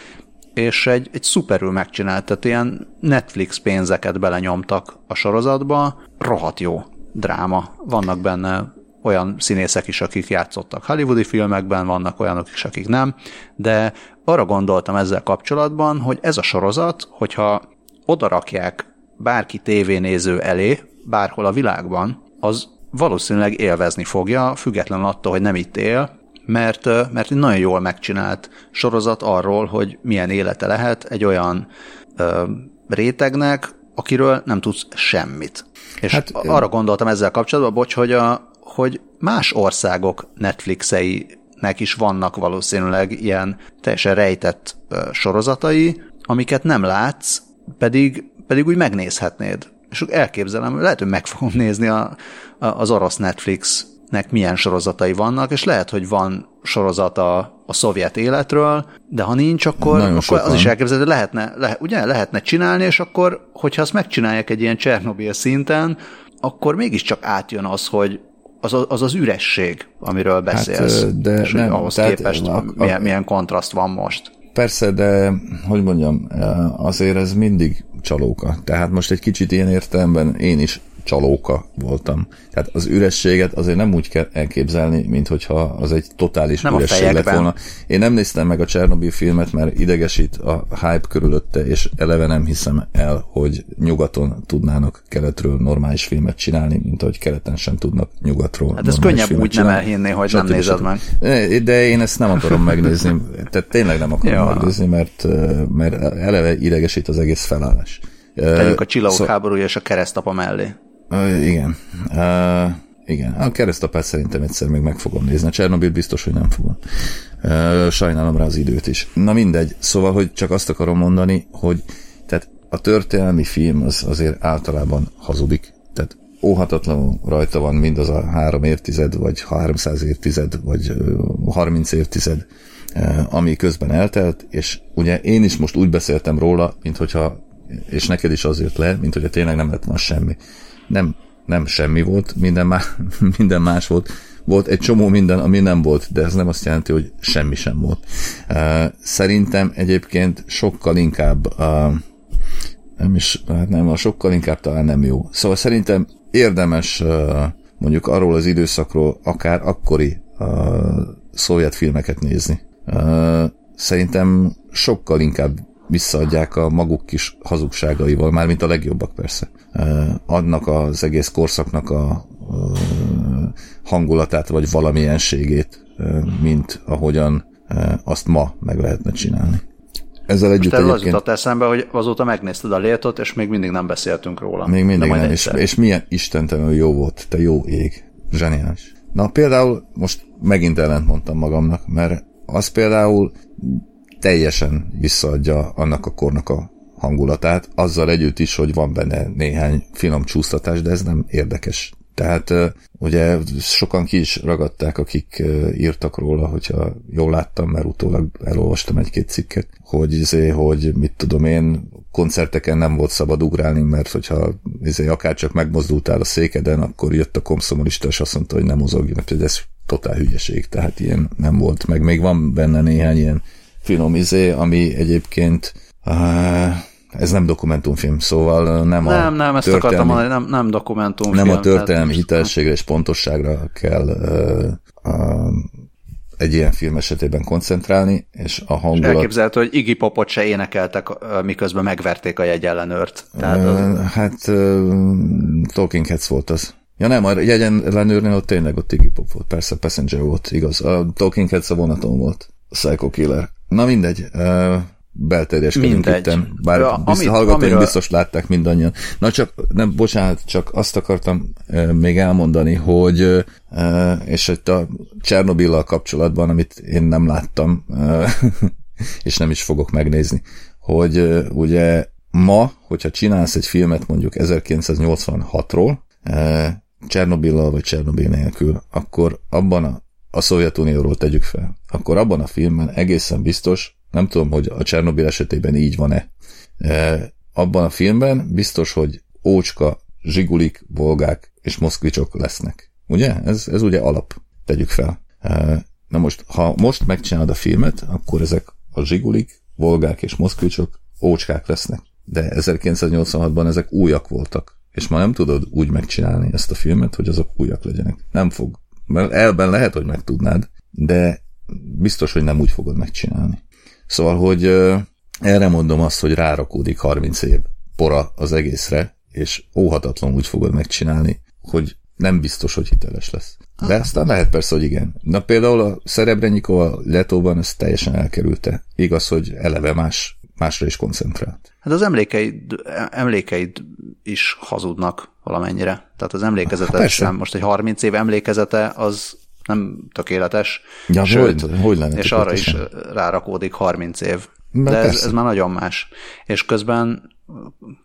[SPEAKER 1] és egy, egy szuperül megcsinált, tehát ilyen Netflix pénzeket belenyomtak a sorozatba, rohadt jó dráma. Vannak benne olyan színészek is, akik játszottak hollywoodi filmekben, vannak olyanok is, akik nem, de arra gondoltam ezzel kapcsolatban, hogy ez a sorozat, hogyha odarakják bárki tévénéző elé, bárhol a világban, az valószínűleg élvezni fogja, független attól, hogy nem itt él, mert, mert egy nagyon jól megcsinált sorozat arról, hogy milyen élete lehet egy olyan ö, rétegnek, akiről nem tudsz semmit. És hát, arra gondoltam ezzel kapcsolatban, bocs, hogy, a, hogy más országok Netflixeinek is vannak valószínűleg ilyen teljesen rejtett sorozatai, amiket nem látsz, pedig, pedig úgy megnézhetnéd. És elképzelem, lehet, hogy meg fogom nézni a, a, az orosz Netflix nek milyen sorozatai vannak, és lehet, hogy van sorozat a, szovjet életről, de ha nincs, akkor, akkor az is elképzelhető, lehetne, lehet, ugye, lehetne csinálni, és akkor, hogyha azt megcsinálják egy ilyen Csernobil szinten, akkor mégiscsak átjön az, hogy az az, az üresség, amiről beszélsz, hát, de és nem, ahhoz tehát, képest a, a, milyen, milyen kontraszt van most.
[SPEAKER 2] Persze, de hogy mondjam, azért ez mindig csalóka. Tehát most egy kicsit ilyen értelemben én is csalóka voltam. Tehát az ürességet azért nem úgy kell elképzelni, mint hogyha az egy totális nem üresség lett volna. Én nem néztem meg a Csernobyl filmet, mert idegesít a hype körülötte, és eleve nem hiszem el, hogy nyugaton tudnának keletről normális filmet csinálni, mint ahogy keleten sem tudnak nyugatról
[SPEAKER 1] Hát ez könnyebb úgy csinálni. nem elhinni, hogy nem nézed meg.
[SPEAKER 2] De én ezt nem akarom megnézni. Tehát tényleg nem akarom ja. megnézni, mert, mert eleve idegesít az egész felállás.
[SPEAKER 1] Tegyük a csillagok szó... háborúja és a keresztapa mellé.
[SPEAKER 2] Uh, igen. Uh, igen. A keresztapát szerintem egyszer még meg fogom nézni. A Csernobyl biztos, hogy nem fogom. Uh, sajnálom rá az időt is. Na mindegy. Szóval, hogy csak azt akarom mondani, hogy tehát a történelmi film az azért általában hazudik. Tehát óhatatlanul rajta van mindaz a három évtized, vagy 300 évtized, vagy 30 évtized, ami közben eltelt, és ugye én is most úgy beszéltem róla, mint hogyha, és neked is az jött le, mint hogyha tényleg nem lett volna semmi nem, nem semmi volt, minden, má, minden más volt. Volt egy csomó minden, ami nem volt, de ez nem azt jelenti, hogy semmi sem volt. Szerintem egyébként sokkal inkább nem is, hát nem, a sokkal inkább talán nem jó. Szóval szerintem érdemes mondjuk arról az időszakról akár akkori szovjet filmeket nézni. Szerintem sokkal inkább visszaadják a maguk kis hazugságaival, már mint a legjobbak persze. Adnak az egész korszaknak a hangulatát, vagy valamilyenségét, mint ahogyan azt ma meg lehetne csinálni.
[SPEAKER 1] Ezzel együtt Most egyébként... az jutott eszembe, hogy azóta megnézted a létot, és még mindig nem beszéltünk róla.
[SPEAKER 2] Még mindig nem, és, és milyen istentelenül jó volt, te jó ég. Zseniális. Na például most megint ellent mondtam magamnak, mert az például teljesen visszaadja annak a kornak a hangulatát, azzal együtt is, hogy van benne néhány finom csúsztatás, de ez nem érdekes. Tehát ugye sokan ki is ragadták, akik írtak róla, hogyha jól láttam, mert utólag elolvastam egy-két cikket, hogy, izé, hogy mit tudom én, koncerteken nem volt szabad ugrálni, mert hogyha izé, akár csak megmozdultál a székeden, akkor jött a komszomolista, és azt mondta, hogy nem mozogjon, hogy ez totál hülyeség, tehát ilyen nem volt, meg még van benne néhány ilyen finom izé, ami egyébként uh, ez nem dokumentumfilm, szóval nem, nem
[SPEAKER 1] a Nem, ezt akartam mondani, nem, nem dokumentumfilm.
[SPEAKER 2] Nem a történelmi hitelességre és pontosságra kell uh, uh, egy ilyen film esetében koncentrálni, és a hangulat... És
[SPEAKER 1] elképzelhető, hogy Iggy Popot se énekeltek, miközben megverték a jegyellenőrt. Tehát
[SPEAKER 2] az... Hát uh, Talking Heads volt az. Ja nem, a jegyellenőrnél ott tényleg ott Iggy Pop volt, persze Passenger volt, igaz. A Talking Heads a vonaton volt. A Psycho Killer. Na mindegy, uh, belterjeskedünk itten, bár ja, biztos, amit, hallgatóink amiről... biztos látták mindannyian. Na csak, nem, bocsánat, csak azt akartam uh, még elmondani, hogy uh, és itt a Csernobillal kapcsolatban, amit én nem láttam, uh, és nem is fogok megnézni, hogy uh, ugye ma, hogyha csinálsz egy filmet mondjuk 1986-ról, uh, Csernobillal vagy Csernobil nélkül, akkor abban a a Szovjetunióról tegyük fel, akkor abban a filmben egészen biztos, nem tudom, hogy a Csernobil esetében így van-e, e, abban a filmben biztos, hogy ócska, zsigulik, volgák és moszkvicsok lesznek. Ugye? Ez, ez ugye alap. Tegyük fel. E, na most, ha most megcsinálod a filmet, akkor ezek a zsigulik, volgák és moszkvicsok ócskák lesznek. De 1986-ban ezek újak voltak. És ma nem tudod úgy megcsinálni ezt a filmet, hogy azok újak legyenek. Nem fog Mert elben lehet, hogy meg tudnád, de biztos, hogy nem úgy fogod megcsinálni. Szóval, hogy erre mondom azt, hogy rárakódik 30 év pora az egészre, és óhatatlan úgy fogod megcsinálni, hogy nem biztos, hogy hiteles lesz. De aztán lehet persze, hogy igen. Na például a Szerebrenyikó a Letóban ezt teljesen elkerülte. Igaz, hogy eleve más, másra is koncentrált.
[SPEAKER 1] Hát az emlékeid, emlékeid is hazudnak valamennyire. Tehát az emlékezetet hát sem, most egy 30 év emlékezete, az nem tökéletes.
[SPEAKER 2] Ja, sőt, hogy, hogy lenne
[SPEAKER 1] és arra is rárakódik 30 év. De ez, ez már nagyon más. És közben,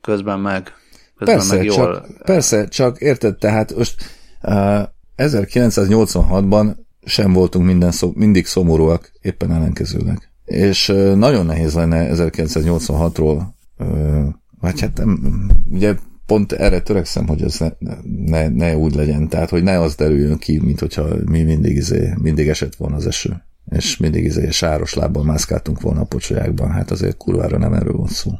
[SPEAKER 1] közben meg, közben
[SPEAKER 2] persze,
[SPEAKER 1] meg jól...
[SPEAKER 2] Csak, persze, csak érted, tehát most uh, 1986-ban sem voltunk minden szó, mindig szomorúak, éppen ellenkezőleg. És nagyon nehéz lenne 1986-ról, uh, vagy hát nem, ugye pont erre törekszem, hogy ez ne, ne, ne úgy legyen, tehát hogy ne az derüljön ki, mint hogyha mi mindig, izé, mindig esett volna az eső, és mindig izé sáros lábbal mászkáltunk volna a pocsolyákban, hát azért kurvára nem erről volt szó.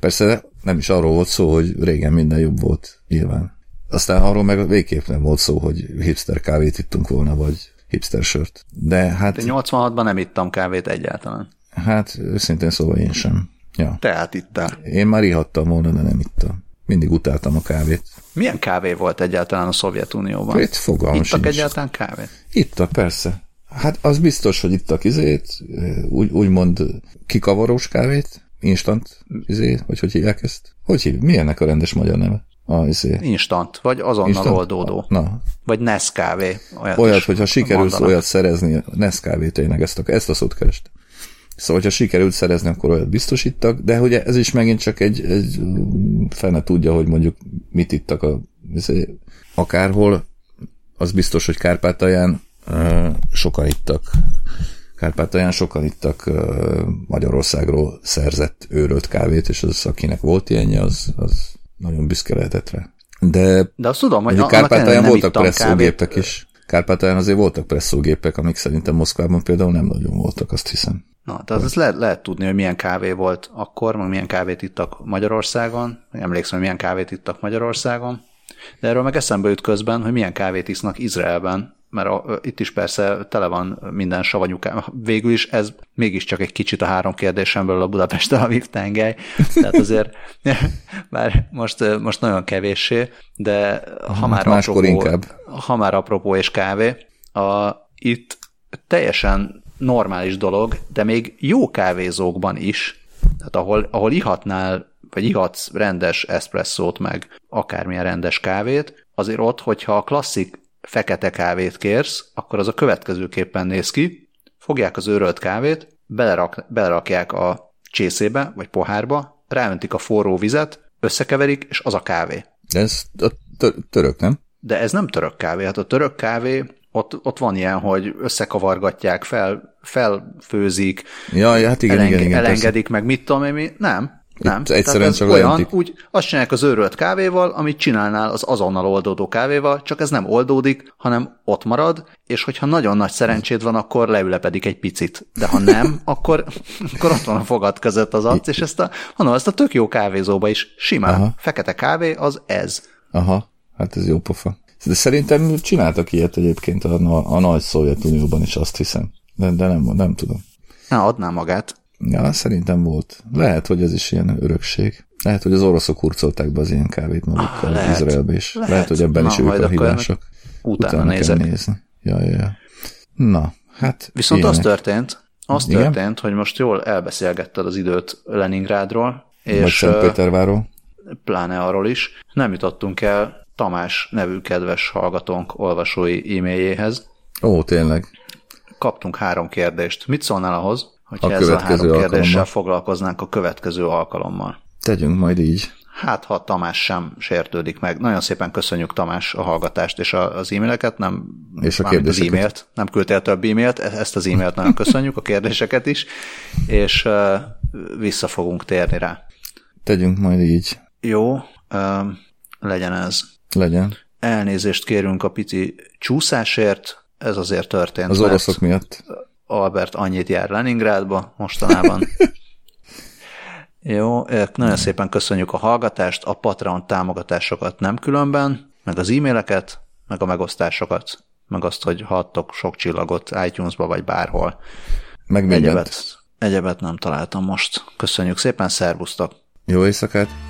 [SPEAKER 2] Persze nem is arról volt szó, hogy régen minden jobb volt, nyilván. Aztán arról meg végképp nem volt szó, hogy hipster kávét ittunk volna, vagy hipster sört. De hát...
[SPEAKER 1] De 86-ban nem ittam kávét egyáltalán.
[SPEAKER 2] Hát őszintén szóval én sem. Ja.
[SPEAKER 1] Tehát ittál.
[SPEAKER 2] Én már ihattam volna, de nem ittam. Mindig utáltam a kávét.
[SPEAKER 1] Milyen kávé volt egyáltalán a Szovjetunióban?
[SPEAKER 2] Itt fogalmam
[SPEAKER 1] Ittak egyáltalán kávét?
[SPEAKER 2] Ittak, persze. Hát az biztos, hogy ittak izét, úgy, úgymond kikavarós kávét, instant, izé, vagy hogy hívják ezt? Hogy hívják? Mi ennek a rendes magyar neve? A, izé.
[SPEAKER 1] Instant, vagy azonnal Instant? oldódó.
[SPEAKER 2] Na.
[SPEAKER 1] Vagy Nescavé.
[SPEAKER 2] Olyat, olyat hogyha mondanak. olyat szerezni, Nescavé tényleg ezt a, ezt a szót kerest. Szóval, hogyha sikerült szerezni, akkor olyat biztosítak, de ugye ez is megint csak egy, egy fene tudja, hogy mondjuk mit ittak a, izé, akárhol, az biztos, hogy Kárpátalján uh, sokan ittak Kárpátalján sokan ittak uh, Magyarországról szerzett őrölt kávét, és az, akinek volt ilyenje, az, az nagyon büszke lehetett rá. De,
[SPEAKER 1] De azt tudom, hogy
[SPEAKER 2] Kárpátalján voltak presszógépek is. Kárpátalján azért voltak presszógépek, amik szerintem Moszkvában például nem nagyon voltak, azt hiszem.
[SPEAKER 1] Na, tehát azt lehet, lehet tudni, hogy milyen kávé volt akkor, meg milyen kávét ittak Magyarországon. Emlékszem, hogy milyen kávét ittak Magyarországon. De erről meg eszembe jut közben, hogy milyen kávét isznak Izraelben, mert a, itt is persze tele van minden savanyú kávé. Végül is ez mégiscsak egy kicsit a három kérdésemből a Budapest Aviv tengely, tehát azért már most, most nagyon kevéssé, de ha már, apropó,
[SPEAKER 2] inkább.
[SPEAKER 1] ha már apropó és kávé, a, itt teljesen normális dolog, de még jó kávézókban is, tehát ahol, ahol ihatnál, vagy ihatsz rendes eszpresszót, meg akármilyen rendes kávét, azért ott, hogyha a klasszik fekete kávét kérsz, akkor az a következőképpen néz ki, fogják az őrölt kávét, belerak, belerakják a csészébe, vagy pohárba, ráöntik a forró vizet, összekeverik, és az a kávé.
[SPEAKER 2] De ez a török, nem?
[SPEAKER 1] De ez nem török kávé. Hát a török kávé ott, ott van ilyen, hogy összekavargatják, fel, felfőzik,
[SPEAKER 2] ja, hát igen, elenge, igen, igen,
[SPEAKER 1] elengedik, persze. meg mit tudom én, mi. Nem. Nem.
[SPEAKER 2] Itt egyszerűen csak
[SPEAKER 1] olyan, leöntik. úgy azt csinálják az őrölt kávéval, amit csinálnál az azonnal oldódó kávéval, csak ez nem oldódik, hanem ott marad, és hogyha nagyon nagy szerencséd van, akkor leülepedik egy picit. De ha nem, akkor, akkor ott van a fogad között az arc, és ezt a, hanem ezt a tök jó kávézóba is simán. Aha. Fekete kávé az ez.
[SPEAKER 2] Aha, hát ez jó pofa. De szerintem csináltak ilyet egyébként a, a, a nagy Szovjetunióban is, azt hiszem. De, de nem, nem tudom.
[SPEAKER 1] Na, adná magát.
[SPEAKER 2] Ja, szerintem volt. Lehet, hogy ez is ilyen örökség. Lehet, hogy az oroszok hurcolták be az ilyen kávét magukkal ah, Izraelbe is. Lehet. lehet, hogy ebben Na, is ők a hibások.
[SPEAKER 1] Utána, utána nézek. kell nézni.
[SPEAKER 2] Ja, ja, ja. Na, hát
[SPEAKER 1] Viszont ilyenek. az történt, az Igen? történt, hogy most jól elbeszélgetted az időt Leningrádról, és
[SPEAKER 2] Szentpéterváról.
[SPEAKER 1] Pláne arról is. Nem jutottunk el Tamás nevű kedves hallgatónk olvasói e-mailjéhez.
[SPEAKER 2] Ó, tényleg.
[SPEAKER 1] Kaptunk három kérdést. Mit szólnál ahhoz, hogyha a ezzel a három kérdéssel foglalkoznánk a következő alkalommal?
[SPEAKER 2] Tegyünk majd így.
[SPEAKER 1] Hát, ha Tamás sem sértődik meg. Nagyon szépen köszönjük Tamás a hallgatást és az e-maileket, nem
[SPEAKER 2] és a az
[SPEAKER 1] e-mailt, nem küldtél több e-mailt, e- ezt az e-mailt nagyon köszönjük, a kérdéseket is, és uh, vissza fogunk térni rá.
[SPEAKER 2] Tegyünk majd így.
[SPEAKER 1] Jó, uh, legyen ez.
[SPEAKER 2] Legyen.
[SPEAKER 1] Elnézést kérünk a pici csúszásért, ez azért történt.
[SPEAKER 2] Az oroszok miatt.
[SPEAKER 1] Albert annyit jár Leningrádba mostanában. Jó, nagyon szépen köszönjük a hallgatást, a Patreon támogatásokat nem különben, meg az e-maileket, meg a megosztásokat meg azt, hogy hattok sok csillagot iTunes-ba, vagy bárhol.
[SPEAKER 2] Meg mindent.
[SPEAKER 1] Egyebet, egyebet nem találtam most. Köszönjük szépen, szervusztok!
[SPEAKER 2] Jó éjszakát!